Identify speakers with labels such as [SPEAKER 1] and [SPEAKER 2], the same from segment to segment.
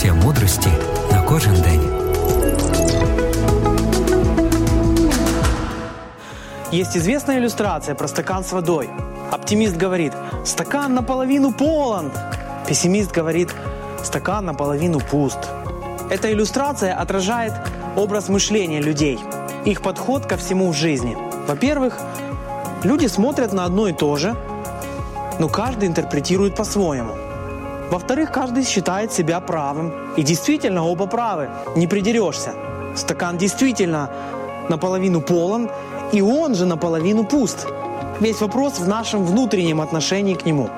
[SPEAKER 1] Порція мудрості на кожен день.
[SPEAKER 2] Есть известная иллюстрация про стакан с водой. Оптимист говорит, стакан наполовину полон. Пессимист говорит, стакан наполовину пуст. Эта иллюстрация отражает образ мышления людей, их подход ко всему в жизни. Во-первых, люди смотрят на одно и то же, но каждый интерпретирует по-своему. Во-вторых, каждый считает себя правым. И действительно, оба правы, не придерешься. Стакан действительно наполовину полон, и он же наполовину пуст. Весь вопрос в нашем внутреннем отношении к нему.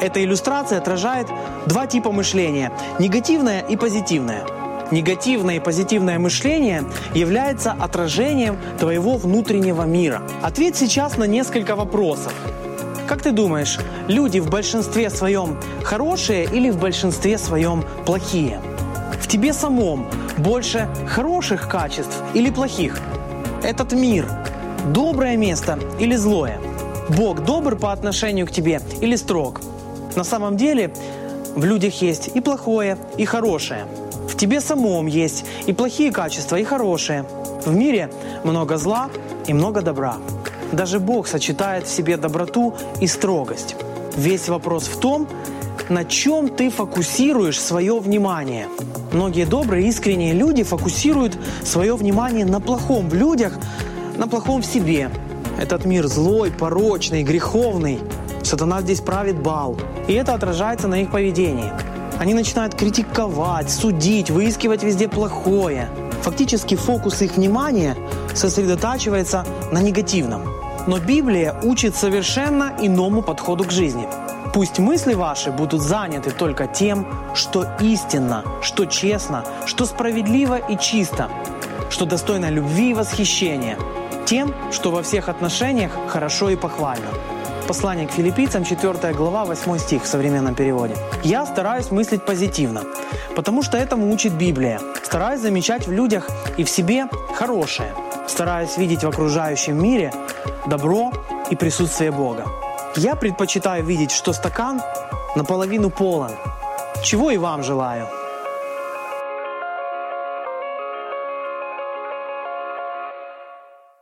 [SPEAKER 2] Эта иллюстрация отражает два типа мышления – негативное и позитивное. Негативное и позитивное мышление является отражением твоего внутреннего мира. Ответь сейчас на несколько вопросов. Как ты думаешь, люди в большинстве своем хорошие или в большинстве своем плохие? В тебе самом больше хороших качеств или плохих? Этот мир – доброе место или злое? Бог добр по отношению к тебе или строг? На самом деле в людях есть и плохое, и хорошее. В тебе самом есть и плохие качества, и хорошие. В мире много зла и много добра. Даже Бог сочетает в себе доброту и строгость. Весь вопрос в том, на чем ты фокусируешь свое внимание. Многие добрые, искренние люди фокусируют свое внимание на плохом в людях, на плохом в себе. Этот мир злой, порочный, греховный. Сатана здесь правит бал. И это отражается на их поведении. Они начинают критиковать, судить, выискивать везде плохое. Фактически фокус их внимания сосредотачивается на негативном. Но Библия учит совершенно иному подходу к жизни. Пусть мысли ваши будут заняты только тем, что истинно, что честно, что справедливо и чисто, что достойно любви и восхищения, тем, что во всех отношениях хорошо и похвально. Послание к филиппийцам, 4 глава, 8 стих в современном переводе. Я стараюсь мыслить позитивно, потому что этому учит Библия. Стараюсь замечать в людях и в себе хорошее. Стараюсь видеть в окружающем мире добро и присутствие Бога. Я предпочитаю видеть, что стакан наполовину полон, чего и вам желаю.